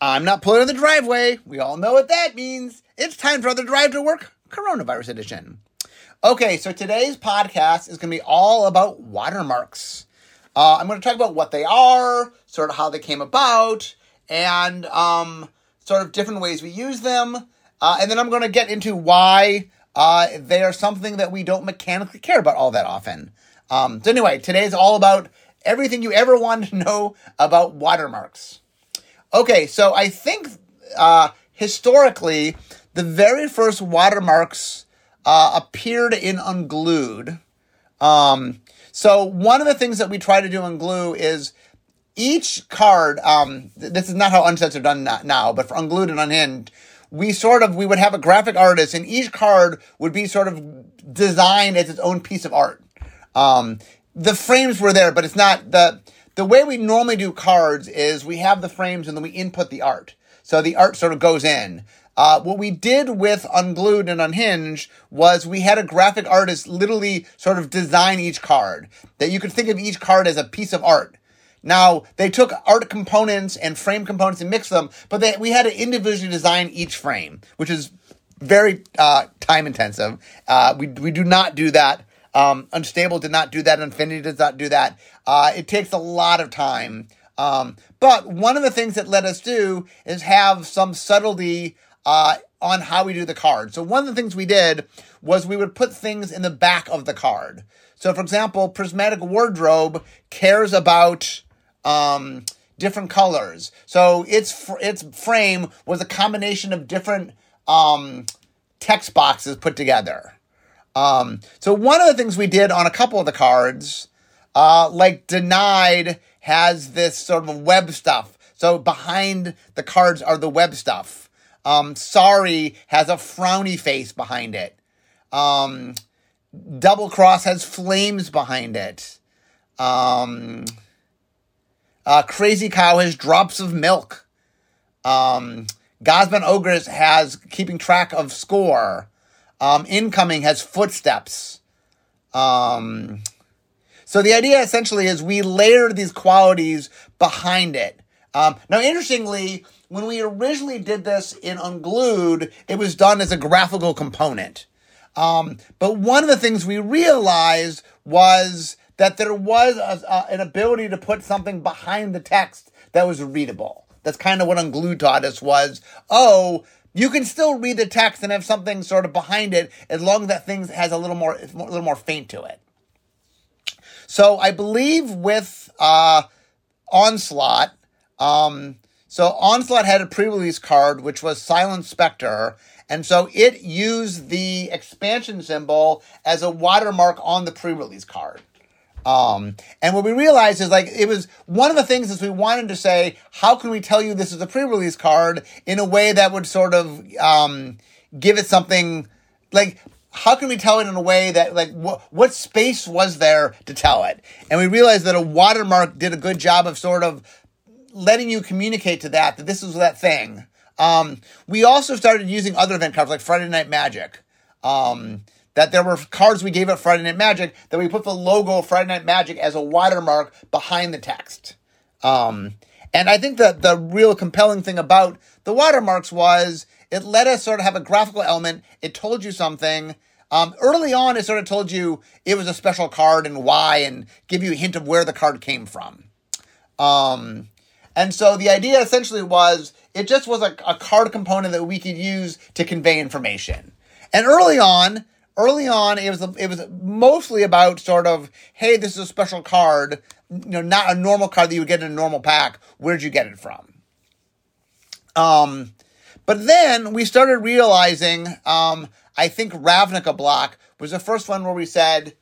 I'm not pulling in the driveway. We all know what that means. It's time for the drive to work coronavirus edition. Okay, so today's podcast is going to be all about watermarks. Uh, I'm going to talk about what they are, sort of how they came about, and um, sort of different ways we use them. Uh, and then I'm going to get into why uh, they are something that we don't mechanically care about all that often. Um, so, anyway, today is all about everything you ever wanted to know about watermarks. Okay, so I think uh, historically, the very first watermarks uh, appeared in Unglued. Um, so one of the things that we try to do in Glue is each card. Um, th- this is not how unsets are done not now, but for Unglued and Unhinged, we sort of we would have a graphic artist, and each card would be sort of designed as its own piece of art. Um, the frames were there, but it's not the the way we normally do cards is we have the frames and then we input the art. So the art sort of goes in. Uh, what we did with Unglued and Unhinged was we had a graphic artist literally sort of design each card. That you could think of each card as a piece of art. Now they took art components and frame components and mixed them, but they, we had to individually design each frame, which is very uh, time intensive. Uh, we we do not do that um, Unstable did not do that. Unfinity does not do that. Uh, it takes a lot of time. Um, but one of the things that let us do is have some subtlety uh, on how we do the card. So one of the things we did was we would put things in the back of the card. So, for example, Prismatic Wardrobe cares about um, different colors. So its its frame was a combination of different um, text boxes put together. Um, so one of the things we did on a couple of the cards, uh, like denied has this sort of web stuff. So behind the cards are the web stuff. Um, sorry has a frowny face behind it. Um, double cross has flames behind it. Um, uh, crazy cow has drops of milk. Um, Gosman Ogres has keeping track of score. Um, incoming has footsteps. Um, so the idea essentially is we layer these qualities behind it. Um, now, interestingly, when we originally did this in Unglued, it was done as a graphical component. Um, but one of the things we realized was that there was a, a, an ability to put something behind the text that was readable. That's kind of what Unglued taught us was, oh, you can still read the text and have something sort of behind it as long as that thing has a little more, a little more faint to it. So I believe with uh, Onslaught, um, so Onslaught had a pre-release card which was Silent Specter, and so it used the expansion symbol as a watermark on the pre-release card. Um, and what we realized is like it was one of the things is we wanted to say, how can we tell you this is a pre-release card in a way that would sort of um, give it something like how can we tell it in a way that like what what space was there to tell it? And we realized that a watermark did a good job of sort of letting you communicate to that that this is that thing. Um, we also started using other event cards like Friday Night Magic. Um, that there were cards we gave at Friday Night Magic that we put the logo of Friday Night Magic as a watermark behind the text. Um, and I think that the real compelling thing about the watermarks was it let us sort of have a graphical element. It told you something. Um, early on, it sort of told you it was a special card and why, and give you a hint of where the card came from. Um, and so the idea essentially was it just was a, a card component that we could use to convey information. And early on, early on it was it was mostly about sort of hey this is a special card you know not a normal card that you would get in a normal pack. Where'd you get it from? Um but then we started realizing um i think ravnica block was the first one where we said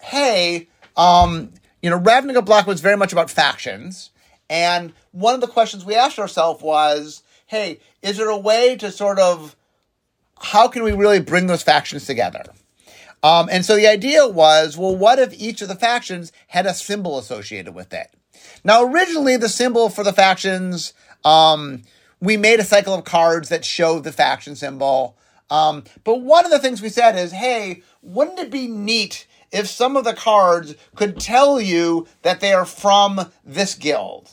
hey um you know ravnica block was very much about factions. And one of the questions we asked ourselves was hey is there a way to sort of how can we really bring those factions together? Um, and so the idea was, well, what if each of the factions had a symbol associated with it? Now, originally, the symbol for the factions, um, we made a cycle of cards that showed the faction symbol. Um, but one of the things we said is, hey, wouldn't it be neat if some of the cards could tell you that they are from this guild?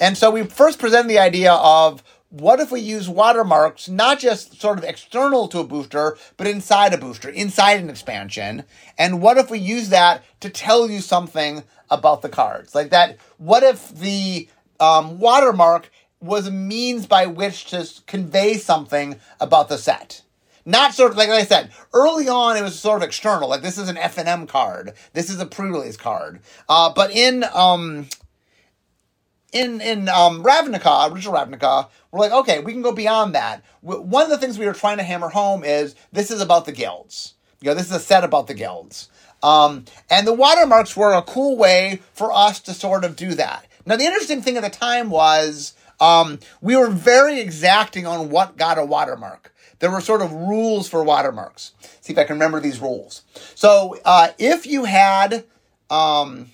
And so we first presented the idea of what if we use watermarks not just sort of external to a booster, but inside a booster, inside an expansion? And what if we use that to tell you something about the cards? Like that, what if the um, watermark was a means by which to convey something about the set? Not sort of like I said early on, it was sort of external. Like this is an F and M card. This is a pre-release card. Uh, but in um, in in um, Ravnica, original Ravnica, we're like, okay, we can go beyond that. One of the things we were trying to hammer home is this is about the guilds. You know, this is a set about the guilds. Um, and the watermarks were a cool way for us to sort of do that. Now, the interesting thing at the time was um, we were very exacting on what got a watermark. There were sort of rules for watermarks. See if I can remember these rules. So, uh, if you had um,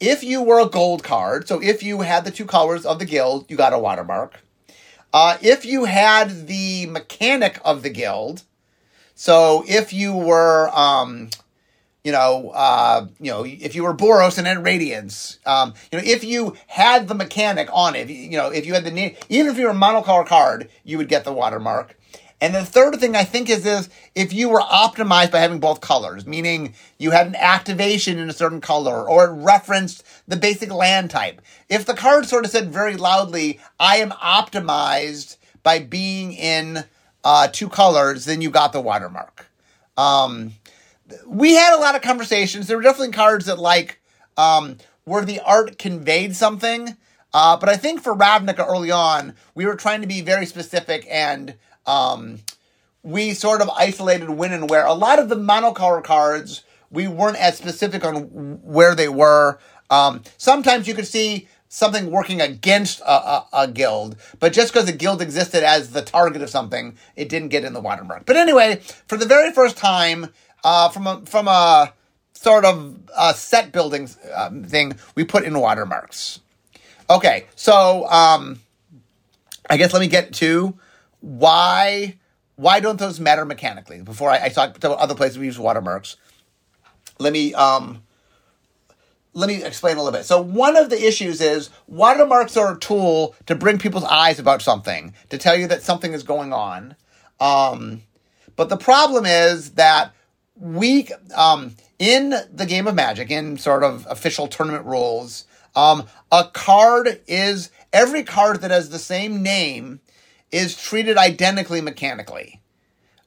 if you were a gold card, so if you had the two colors of the guild, you got a watermark. Uh, if you had the mechanic of the guild, so if you were, um, you know, uh, you know, if you were Boros and had Radiance, um, you know, if you had the mechanic on it, you know, if you had the even if you were a monocolor card, you would get the watermark. And the third thing I think is is if you were optimized by having both colors, meaning you had an activation in a certain color or it referenced the basic land type. If the card sort of said very loudly, I am optimized by being in uh, two colors, then you got the watermark. Um, we had a lot of conversations. There were definitely cards that like um, where the art conveyed something. Uh, but I think for Ravnica early on, we were trying to be very specific and um, we sort of isolated when and where. A lot of the monocolor cards, we weren't as specific on where they were. Um, sometimes you could see something working against a, a, a guild, but just because a guild existed as the target of something, it didn't get in the watermark. But anyway, for the very first time, uh, from a from a sort of a set building um, thing, we put in watermarks. Okay, so um, I guess let me get to why why don't those matter mechanically? Before I, I talk to other places we use watermarks, let me um, let me explain a little bit. So one of the issues is watermarks are a tool to bring people's eyes about something, to tell you that something is going on. Um, but the problem is that we um, in the game of Magic, in sort of official tournament rules, um, a card is every card that has the same name is treated identically mechanically.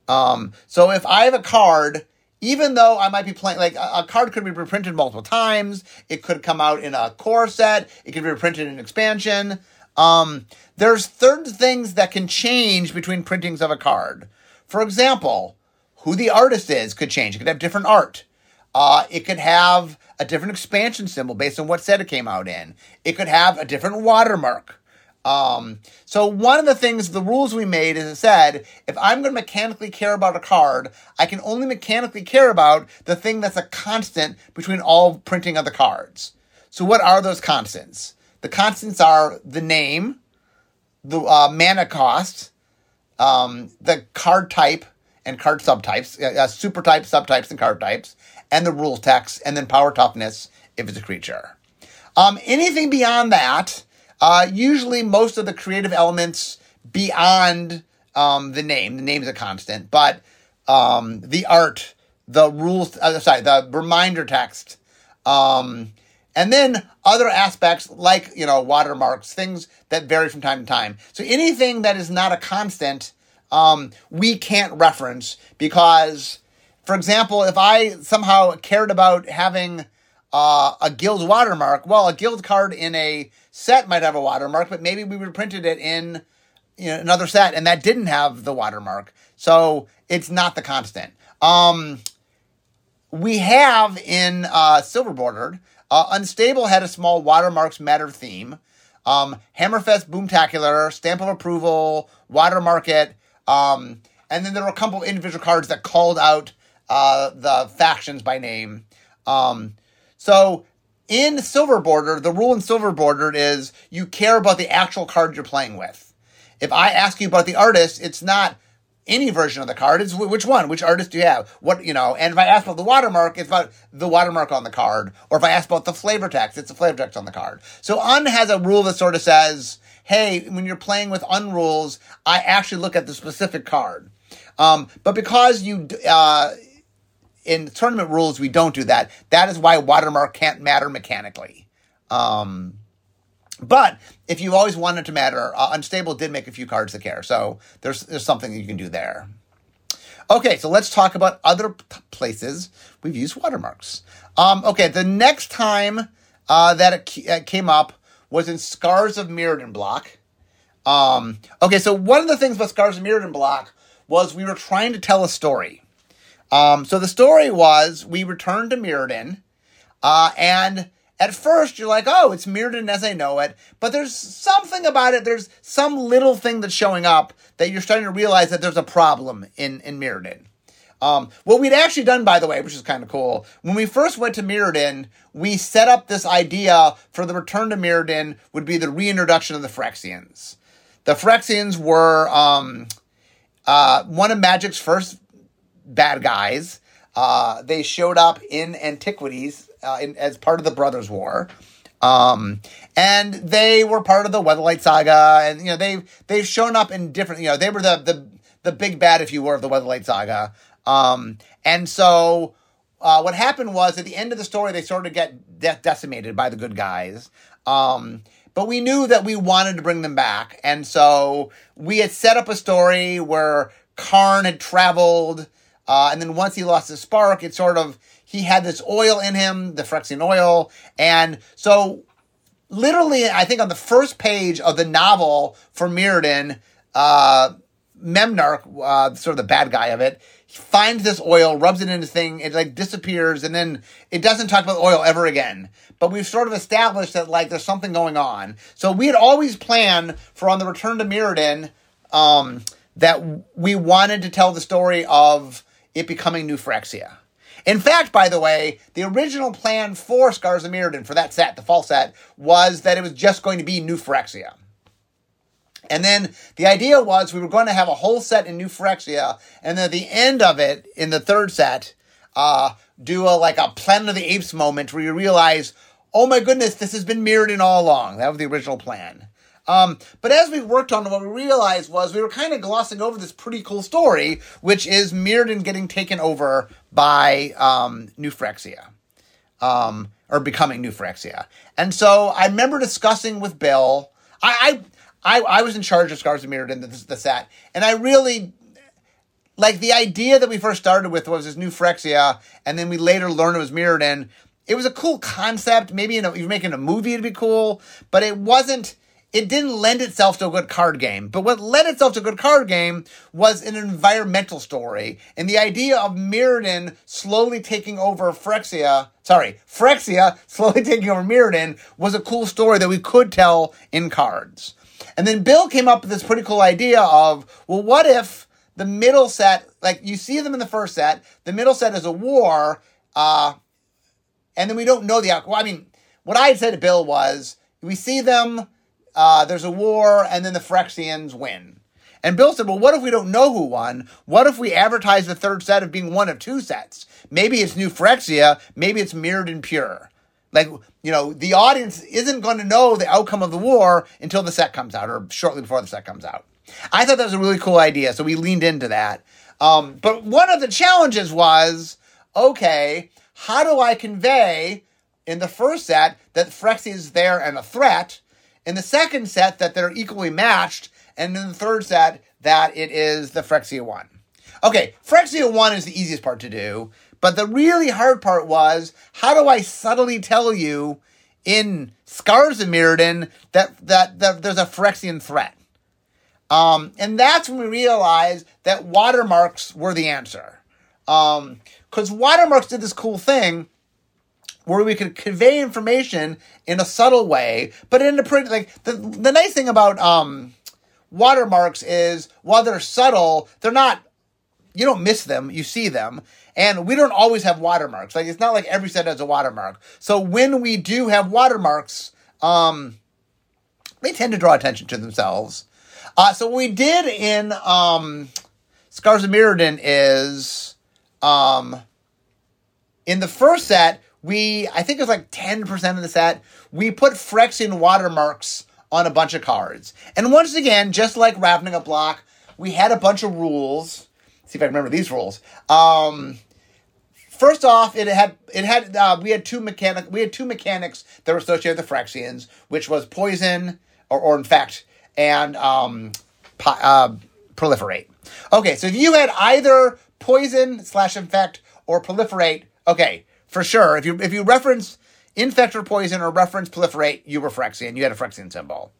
Um, so if I have a card, even though I might be playing, like a, card could be reprinted multiple times, it could come out in a core set, it could be reprinted in an expansion. Um, there's third things that can change between printings of a card. For example, who the artist is could change. It could have different art. Uh, it could have a different expansion symbol based on what set it came out in. It could have a different watermark. Um, so one of the things, the rules we made is it said, if I'm going to mechanically care about a card, I can only mechanically care about the thing that's a constant between all printing of the cards. So what are those constants? The constants are the name, the uh, mana cost, um, the card type and card subtypes, uh, uh, super types, subtypes, and card types, and the rule text, and then power toughness if it's a creature. Um, anything beyond that, uh, usually, most of the creative elements beyond um, the name, the name is a constant, but um, the art, the rules, uh, sorry, the reminder text, um, and then other aspects like you know watermarks, things that vary from time to time. So anything that is not a constant, um, we can't reference because, for example, if I somehow cared about having uh, a guild watermark, well, a guild card in a set might have a watermark, but maybe we reprinted it in you know, another set and that didn't have the watermark. So it's not the constant. Um, we have in uh, Silver Bordered, uh, Unstable had a small watermarks matter theme. Um, Hammerfest Boomtacular, Stamp of Approval, Watermark It. Um, and then there were a couple individual cards that called out uh, the factions by name. Um, so in Silver Border, the rule in Silver Border is you care about the actual card you're playing with. If I ask you about the artist, it's not any version of the card. It's which one, which artist do you have? What you know? And if I ask about the watermark, it's about the watermark on the card. Or if I ask about the flavor text, it's the flavor text on the card. So un has a rule that sort of says, hey, when you're playing with Un rules, I actually look at the specific card. Um, but because you uh, in tournament rules we don't do that. That is why watermark can't matter mechanically. Um, but if you always wanted to matter, uh, Unstable did make a few cards that care. So there's there's something that you can do there. Okay, so let's talk about other p- places we've used watermarks. Um, okay, the next time uh, that it uh, came up was in Scars of Mirrodin block. Um, okay, so one of the things about Scars of Mirrodin block was we were trying to tell a story. Um, so the story was we returned to Mirrodin, uh, and at first you're like, oh, it's Mirrodin as I know it, but there's something about it. There's some little thing that's showing up that you're starting to realize that there's a problem in in Mirrodin. Um, what we'd actually done, by the way, which is kind of cool, when we first went to Mirrodin, we set up this idea for the return to Mirrodin would be the reintroduction of the Phyrexians. The Phyrexians were um, uh, one of Magic's first bad guys. Uh, they showed up in Antiquities uh, in, as part of the Brothers' War. Um, and they were part of the Weatherlight Saga, and you know they've they've shown up in different. You know they were the the the big bad, if you were, of the Weatherlight Saga. Um, and so uh, what happened was at the end of the story, they sort of get de- decimated by the good guys. Um, but we knew that we wanted to bring them back, and so we had set up a story where Karn had traveled uh, and then once he lost his spark, it sort of, he had this oil in him, the Phyrexian oil. And so literally, I think on the first page of the novel for Mirrodin, uh, Memnarch, uh, sort of the bad guy of it, finds this oil, rubs it in his thing, it like disappears, and then it doesn't talk about oil ever again. But we've sort of established that like there's something going on. So we had always planned for on the return to Mirrodin, um, that we wanted to tell the story of it becoming New Phyrexia. In fact, by the way, the original plan for Scars of Mirrodin, for that set, the fall set, was that it was just going to be New Phyrexia. And then the idea was we were going to have a whole set in New Phyrexia, and then at the end of it, in the third set, uh, do a like a Planet of the Apes moment where you realize, oh my goodness, this has been Mirrodin all along. That was the original plan. Um, but as we worked on it, what we realized was we were kind of glossing over this pretty cool story, which is Mirrodin getting taken over by um, Um, or becoming Newphyrexia. And so I remember discussing with Bill. I I, I, I was in charge of Scars of Mirrodin, the, the set, and I really like the idea that we first started with was this Newphyrexia, and then we later learned it was Mirrodin. It was a cool concept. Maybe you know, you're making a movie, it'd be cool, but it wasn't it didn't lend itself to a good card game. But what led itself to a good card game was an environmental story. And the idea of Mirrodin slowly taking over Phyrexia, sorry, Phyrexia slowly taking over Mirrodin was a cool story that we could tell in cards. And then Bill came up with this pretty cool idea of, well, what if the middle set, like you see them in the first set, the middle set is a war, uh, and then we don't know the outcome. Well, I mean, what I had said to Bill was, we see them, uh, there's a war, and then the Phyrexians win. And Bill said, well, what if we don't know who won? What if we advertise the third set of being one of two sets? Maybe it's New Phyrexia, maybe it's Mirrodin Pure. Like, you know, the audience isn't going to know the outcome of the war until the set comes out or shortly before the set comes out. I thought that was a really cool idea, so we leaned into that. Um, but one of the challenges was okay, how do I convey in the first set that Phyrexia is there and a threat? In the second set, that they're equally matched, and in the third set, that it is the Phyrexia won. Okay, Phyrexia won is the easiest part to do, but the really hard part was how do I subtly tell you in Scars of Mirrodin that, that, that there's a Phyrexian threat? Um, and that's when we realized that watermarks were the answer. Because um, watermarks did this cool thing where we could convey information in a subtle way, but in a pretty like the the nice thing about um watermarks is while they're subtle, they're not you don't miss them, you see them. And we don't always have watermarks. Like it's not like every set has a watermark. So when we do have watermarks, um they tend to draw attention to themselves. Uh, so what we did in um Scars of Mirrodin is um, in the first set, we I think it was like 10% of the set, we put Phyrexian watermarks on a bunch of cards. And once again, just like Ravnica block, we had a bunch of rules. Let's see if I remember these rules. Um, first off, it had it had uh, we had two mechanic we had two mechanics that were associated with the Phyrexians, which was poison or, or infect and um, po- uh, proliferate. Okay, so if you had either poison slash infect or proliferate, okay, for sure. If you if you reference infect or poison or reference proliferate, you were Phyrexian. You had a Phyrexian symbol.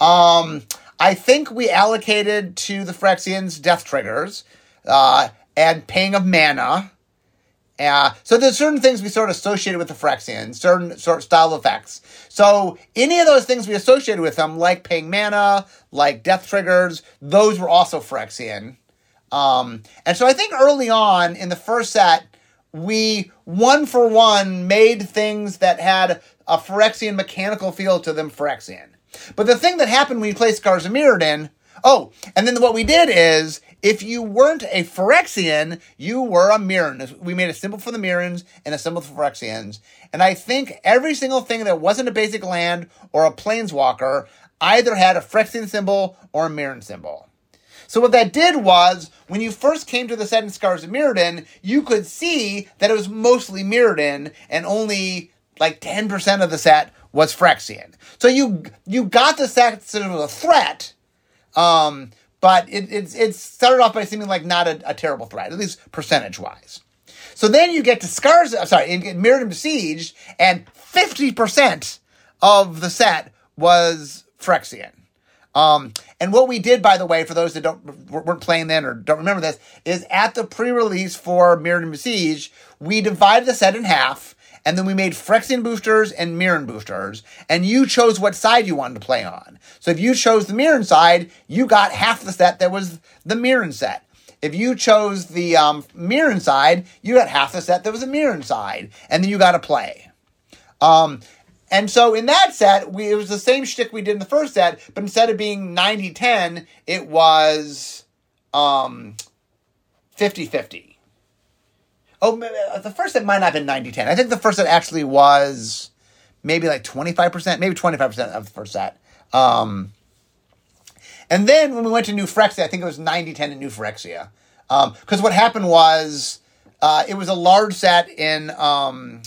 Um, I think we allocated to the Phyrexians death triggers uh, and paying of mana. Uh, so there's certain things we sort of associated with the Phyrexians, certain sort of style effects. So any of those things we associated with them, like paying mana, like death triggers, those were also Phyrexian. Um, and so I think early on in the first set, we one for one made things that had a Phyrexian mechanical feel to them Phyrexian. But the thing that happened when you of Mirrodin, oh, and then what we did is if you weren't a Phyrexian, you were a Mirran. We made a symbol for the Mirrans and a symbol for Phyrexians. And I think every single thing that wasn't a basic land or a planeswalker either had a Phyrexian symbol or a Mirran symbol. So what that did was, when you first came to the set in Scars of Mirrodin, you could see that it was mostly Mirrodin, and only like 10% of the set was Phyrexian. So you you got the set as a threat, um, but it, it, it started off by seeming like not a, a terrible threat, at least percentage-wise. So then you get to Scars, sorry, in Mirrodin Besieged, and 50% of the set was Phyrexian. Um, and what we did, by the way, for those that don't weren't playing then or don't remember this, is at the pre-release for Mirrodin Besiege, we divided the set in half, and then we made Phyrexian boosters and Mirran boosters, and you chose what side you wanted to play on. So if you chose the Mirran side, you got half the set that was the Mirran set. If you chose the um, Mirran side, you got half the set that was a Mirran side, and then you got to play. Um, and so in that set, we, it was the same shtick we did in the first set, but instead of being 90 10, it was um, 50 50. Oh, uh, the first set might not have been 90 10. I think the first set actually was maybe like 25%, maybe 25% of the first set. Um, and then when we went to New Phyrexia, I think it was 90 10 in New Phyrexia. Because um, what happened was uh, it was a large set in. Um,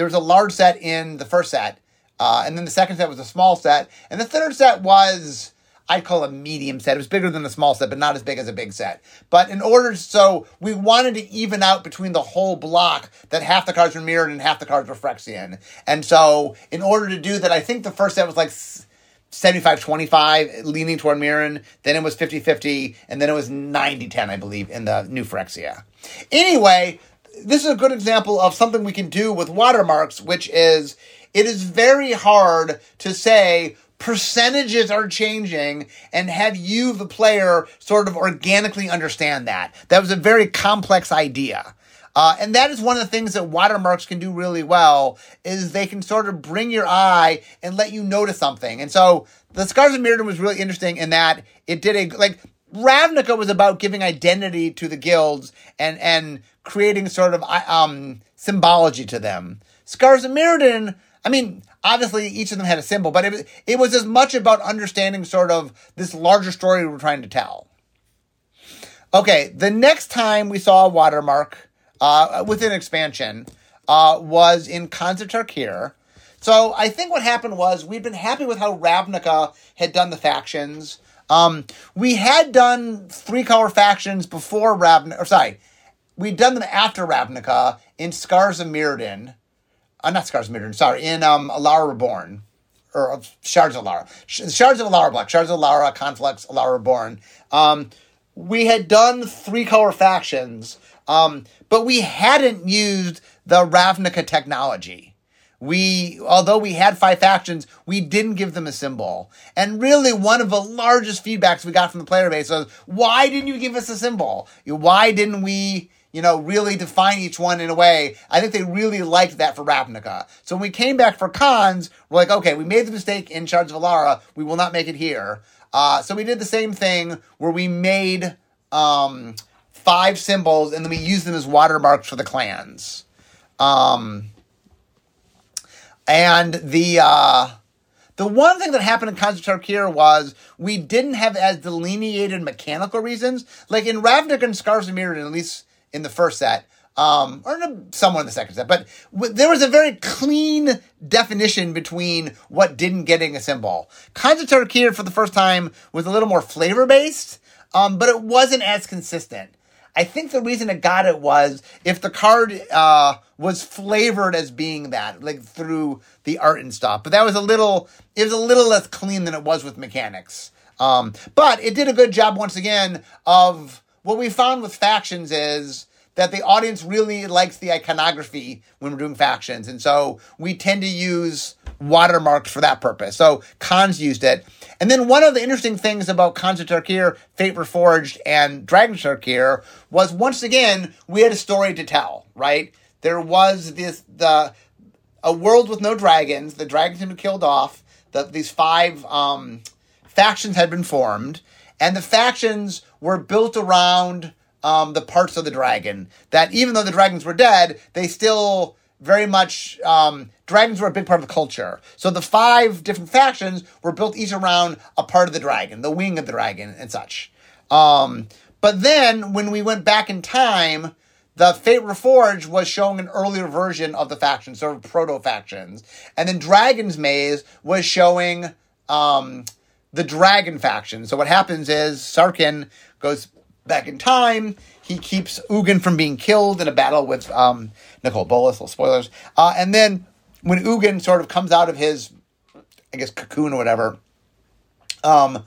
there was a large set in the first set, uh, and then the second set was a small set, and the third set was I'd call a medium set. It was bigger than the small set, but not as big as a big set. But in order, so we wanted to even out between the whole block that half the cards were mirrored and half the cards were Phyrexian. And so in order to do that, I think the first set was like 75 25, leaning toward Mirran. Then it was 50 50, and then it was 90 10, I believe, in the new Phyrexia. Anyway, this is a good example of something we can do with watermarks, which is it is very hard to say percentages are changing and have you, the player, sort of organically understand that. That was a very complex idea. Uh, and that is one of the things that watermarks can do really well is they can sort of bring your eye and let you notice something. And so the Scars of Mirrodin was really interesting in that it did a like Ravnica was about giving identity to the guilds and and creating sort of um symbology to them. Scars of Mirrodin, I mean, obviously each of them had a symbol, but it was, it was as much about understanding sort of this larger story we were trying to tell. Okay, the next time we saw a watermark uh, with an expansion uh, was in of Tarkir. So I think what happened was we'd been happy with how Ravnica had done the factions. Um, we had done three color factions before Ravnica, or sorry, we'd done them after Ravnica in Scars of Mirrodin. Uh, not Scars of Mirrodin, sorry, in um, Alara Reborn. Or uh, Shards of Alara. Shards of Alara Black, Shards of Alara, Conflux, Alara Reborn. Um, we had done three color factions, um, but we hadn't used the Ravnica technology we although we had five factions we didn't give them a symbol. And really one of the largest feedbacks we got from the player base was why didn't you give us a symbol? Why didn't we you know really define each one in a way? I think they really liked that for ravnica. So when we came back for Khans, we're like okay we made the mistake in Shards of Alara. We will not make it here. Uh, so we did the same thing where we made um, five symbols, and then we use them as watermarks for the clans. Um, and the uh, the one thing that happened in of Tarkir was we didn't have as delineated mechanical reasons. Like in Ravnica and Scars of Mirrodin, at least in the first set, um, or somewhere in the second set, but w- there was a very clean definition between what didn't getting a symbol. Of Tarkir for the first time was a little more flavor based, um, but it wasn't as consistent. I think the reason it got it was if the card uh, was flavored as being that, like through the art and stuff. But that was a little, it was a little less clean than it was with mechanics. Um, but it did a good job once again of what we found with factions is that the audience really likes the iconography when we're doing factions. And so we tend to use watermarks for that purpose. So Khans used it. And then one of the interesting things about Khans of Tarkir, Fate Reforged, and Dragon Tarkir was once again, we had a story to tell, right? There was this, the, a world with no dragons. The dragons had been killed off. The, these five um, factions had been formed. And the factions were built around um, the parts of the dragon that even though the dragons were dead, they still very much um, dragons were a big part of the culture. So the five different factions were built each around a part of the dragon, the wing of the dragon, and such. Um, but then when we went back in time, the Fate Reforged was showing an earlier version of the factions, sort of proto factions, and then Dragon's Maze was showing um, the dragon faction. So what happens is Sarkhan goes back in time. He keeps Ugin from being killed in a battle with um, Nicol Bolas. Little spoilers. Uh, and then when Ugin sort of comes out of his, I guess, cocoon or whatever, um,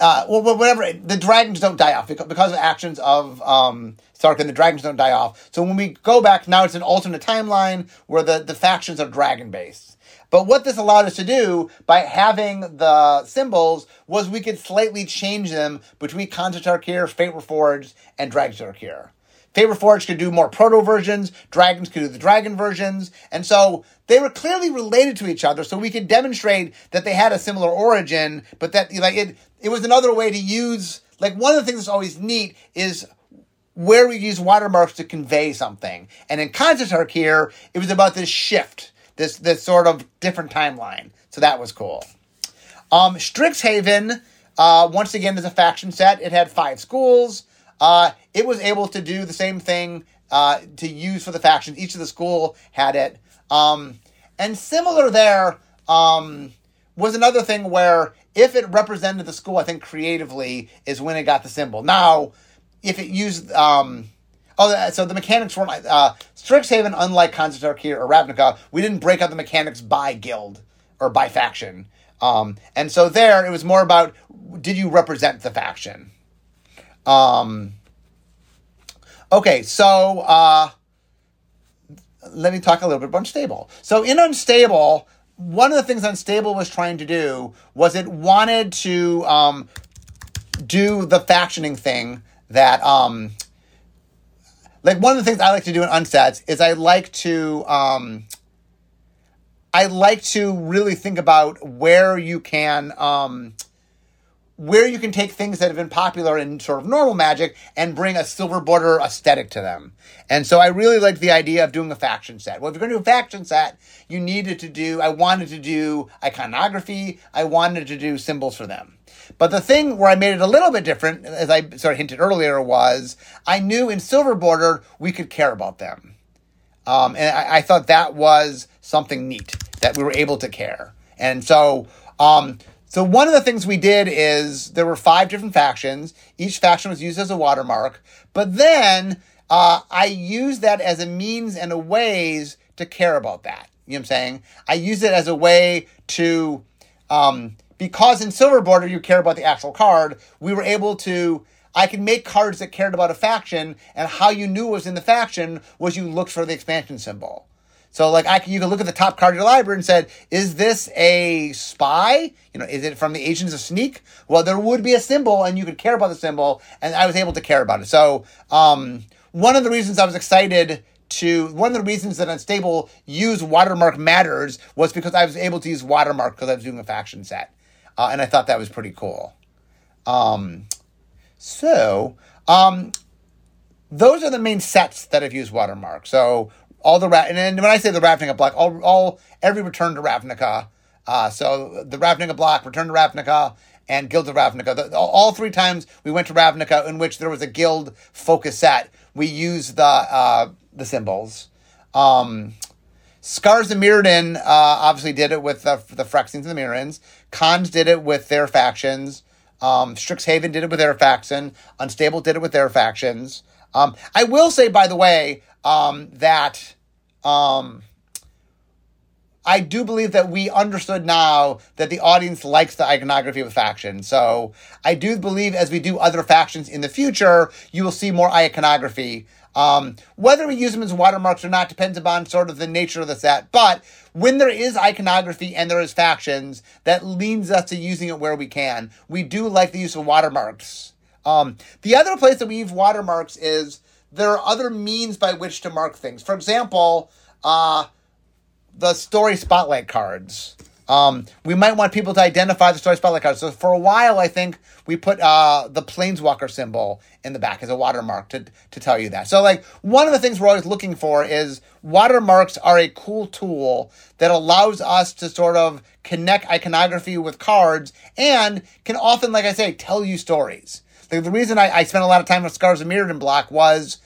uh, well, whatever, the dragons don't die off because of actions of um, Sarkhan. The dragons don't die off. So when we go back now, it's an alternate timeline where the the factions are dragon based. But what this allowed us to do by having the symbols was we could slightly change them between of Tarkir, Fate Reforged, and Dragons Tarkir. Fate Reforged could do more proto versions, Dragons could do the dragon versions, and so they were clearly related to each other, so we could demonstrate that they had a similar origin, but that like it it was another way to use like one of the things that's always neat is where we use watermarks to convey something. And in Khans of Tarkir, it was about this shift this this sort of different timeline. So that was cool. Um, Strixhaven, uh, once again, is a faction set. It had five schools. Uh, it was able to do the same thing uh, to use for the factions. Each of the school had it. Um, and similar there um, was another thing where if it represented the school, I think creatively is when it got the symbol. Now, if it used um, Oh, so the mechanics weren't uh, Strixhaven, unlike Tarkir or Ravnica, we didn't break up the mechanics by guild or by faction. Um, and so there, it was more about did you represent the faction? Um, okay, so uh, let me talk a little bit about Unstable. So in Unstable, one of the things Unstable was trying to do was it wanted to um, do the factioning thing that um, like one of the things I like to do in unsets is I like to um, I like to really think about where you can um, where you can take things that have been popular in sort of normal magic and bring a silver border aesthetic to them. And so I really like the idea of doing a faction set. Well, if you're going to do a faction set, you needed to do, I wanted to do iconography, I wanted to do symbols for them. But the thing where I made it a little bit different, as I sort of hinted earlier, was I knew in Silver Border we could care about them. Um, and I, I, thought that was something neat that we were able to care. And so, um, so one of the things we did is there were five different factions. Each faction was used as a watermark. But then uh, I used that as a means and a ways to care about that. You know what I'm saying? I use it as a way to um, because in Silver Border you care about the actual card, we were able to I can make cards that cared about a faction, and how you knew it was in the faction was you looked for the expansion symbol. So like I can, you can look at the top card of your library and said, is this a spy? You know, is it from the Agents of Sneak? Well, there would be a symbol and you could care about the symbol and I was able to care about it. So, um, one of the reasons I was excited to one of the reasons that Unstable used watermark matters was because I was able to use watermark because I was doing a faction set uh, and I thought that was pretty cool. Um, so Um, those are the main sets that have used watermark. So all the and, and when I say the Ravnica block, all all every return to Ravnica. Uh, so the Ravnica block, return to Ravnica, and Guild of Ravnica. The, all three times we went to Ravnica, in which there was a guild focus set, we used the uh, the symbols. Um, Scars of Mirrodin uh, obviously did it with the, the Phyrexians and the Mirrans. Khans did it with their factions. Um, Strixhaven did it with their faction. Unstable did it with their factions. Um, I will say, by the way, um, that um, I do believe that we understood now that the audience likes the iconography of a faction. So I do believe as we do other factions in the future, you will see more iconography. Um, whether we use them as watermarks or not depends upon sort of the nature of the set. But when there is iconography and there is factions, that leans us to using it where we can. We do like the use of watermarks. Um, the other place that we use watermarks is there are other means by which to mark things. For example, uh, the story spotlight cards. Um, we might want people to identify the story spotlight cards. So for a while, I think we put uh, the planeswalker symbol in the back as a watermark to to tell you that. So like one of the things we're always looking for is watermarks are a cool tool that allows us to sort of connect iconography with cards and can often, like I say, tell you stories. Like the reason I, I spent a lot of time with Scars of Mirrodin block was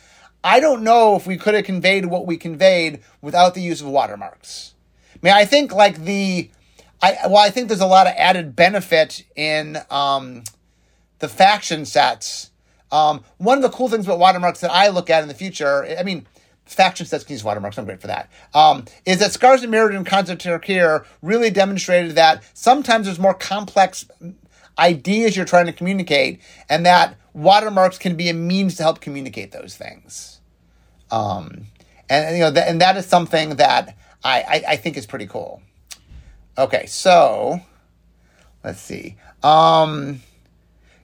I don't know if we could have conveyed what we conveyed without the use of watermarks. I mean, I think like the, I well, I think there's a lot of added benefit in um, the faction sets. Um, one of the cool things about watermarks that I look at in the future, I mean, faction sets can use watermarks. I'm great for that. Um, is that Scars of Mirrodin and of Tarkir really demonstrated that sometimes there's more complex ideas you're trying to communicate, and that watermarks can be a means to help communicate those things. Um, and you know, th- and that is something that I, I, I think is pretty cool. Okay, so let's see. Um,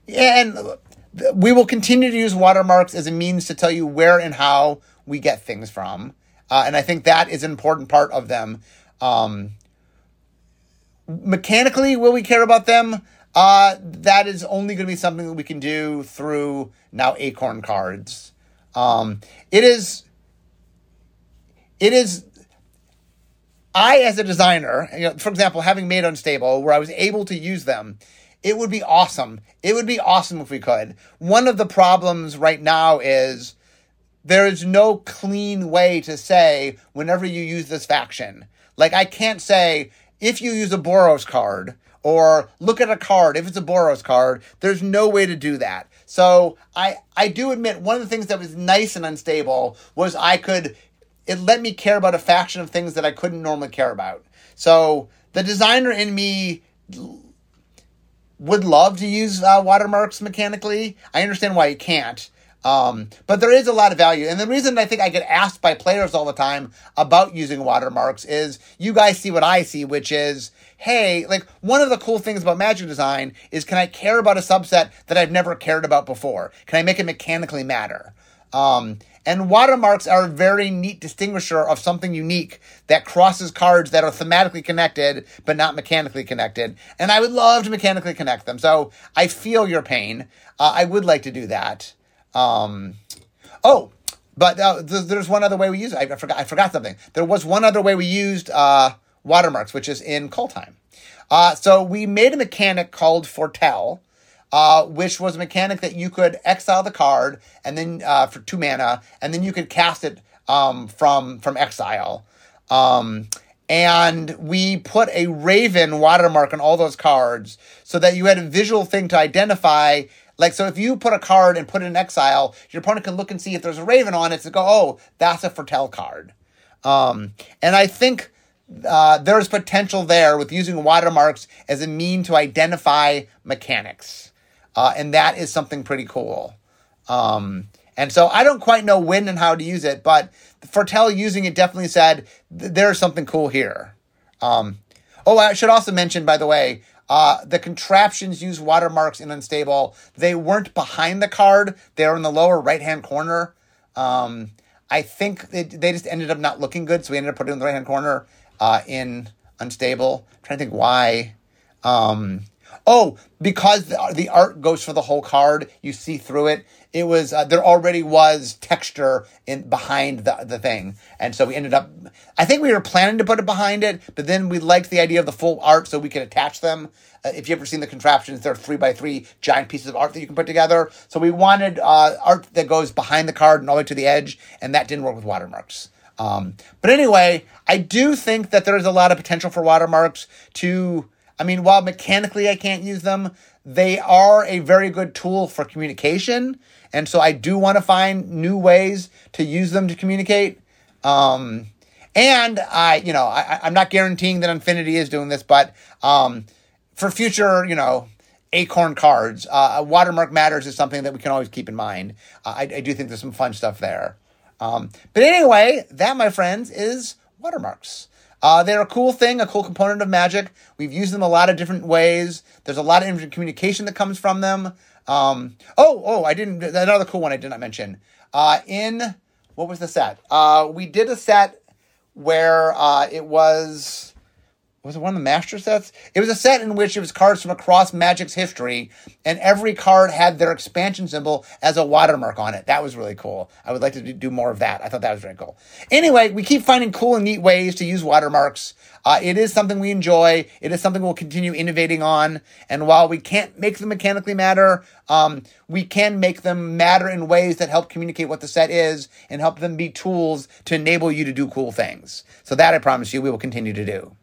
and we will continue to use watermarks as a means to tell you where and how we get things from, uh, and I think that is an important part of them. Um, mechanically, will we care about them? Uh, that is only going to be something that we can do through now Acorn cards. Um, it is, it is, I as a designer, you know, for example, having made Unstable, where I was able to use them, it would be awesome. It would be awesome if we could. One of the problems right now is there is no clean way to say whenever you use this faction. Like I can't say if you use a Boros card, or look at a card if it's a Boros card. There's no way to do that. So I I do admit one of the things that was nice and unstable was I could it let me care about a faction of things that I couldn't normally care about. So the designer in me would love to use uh, watermarks mechanically. I understand why you can't. Um, but there is a lot of value. And the reason I think I get asked by players all the time about using watermarks is you guys see what I see, which is hey, like one of the cool things about magic design is can I care about a subset that I've never cared about before? Can I make it mechanically matter? Um, and watermarks are a very neat distinguisher of something unique that crosses cards that are thematically connected but not mechanically connected. And I would love to mechanically connect them. So I feel your pain. Uh, I would like to do that. Um, oh, but uh, th- there's one other way we use it. I, forgot. I forgot something. There was one other way we used uh, watermarks, which is in Kaldheim. Uh, so we made a mechanic called Foretell, uh, which was a mechanic that you could exile the card and then uh, for two mana, and then you could cast it um, from from exile. Um, and we put a raven watermark on all those cards so that you had a visual thing to identify. Like, so if you put a card and put it in exile, your opponent can look and see if there's a raven on it to go, oh, that's a foretell card. Um, and I think uh, there's potential there with using watermarks as a mean to identify mechanics. Uh, and that is something pretty cool. Um, and so I don't quite know when and how to use it, but Foretell using it definitely said there's something cool here. Um, oh, I should also mention, by the way, uh, the contraptions use watermarks in Unstable. They weren't behind the card, they were in the lower right hand corner. Um, I think they, they just ended up not looking good, so we ended up putting in the right hand corner uh, in Unstable. I'm trying to think why. Um, Oh, because the, art goes for the whole card, you see through it. It was uh, there already was texture in behind the the thing, and so we ended up. I think we were planning to put it behind it, but then we liked the idea of the full art, so we could attach them. Uh, if you ever seen the contraptions, they're three by three giant pieces of art that you can put together. So we wanted uh, art that goes behind the card and all the way to the edge, and that didn't work with watermarks. Um, but anyway, I do think that there's a lot of potential for watermarks to. I mean, while mechanically I can't use them, they are a very good tool for communication. And so I do want to find new ways to use them to communicate. Um, and I, you know, I, I'm not guaranteeing that Unfinity is doing this, but um, for future, you know, Acorn cards, uh, watermark matters is something that we can always keep in mind. Uh, I, I, do think there's some fun stuff there. Um, but anyway, that, my friends, is watermarks. Uh, they're a cool thing, a cool component of magic. We've used them a lot of different ways. There's a lot of communication that comes from them. Um, oh, oh, I didn't. Another cool one I did not mention. Uh, in what was the set? Uh, we did a set where uh, it was was it one of the master sets? It was a set in which it was cards from across Magic's history, and every card had their expansion symbol as a watermark on it. That was really cool. I would like to do more of that. I thought that was very cool. Anyway, we keep finding cool and neat ways to use watermarks. Uh, it is something we enjoy. It is something we'll continue innovating on. And while we can't make them mechanically matter, um, we can make them matter in ways that help communicate what the set is and help them be tools to enable you to do cool things. So that I promise you we will continue to do.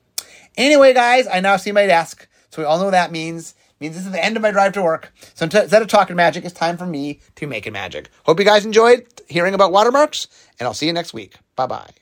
Anyway, guys, I now see my desk. So we all know what that means. It means this is the end of my drive to work. So instead of talking magic, it's time for me to make it magic. Hope you guys enjoyed hearing about watermarks, and I'll see you next week. Bye bye.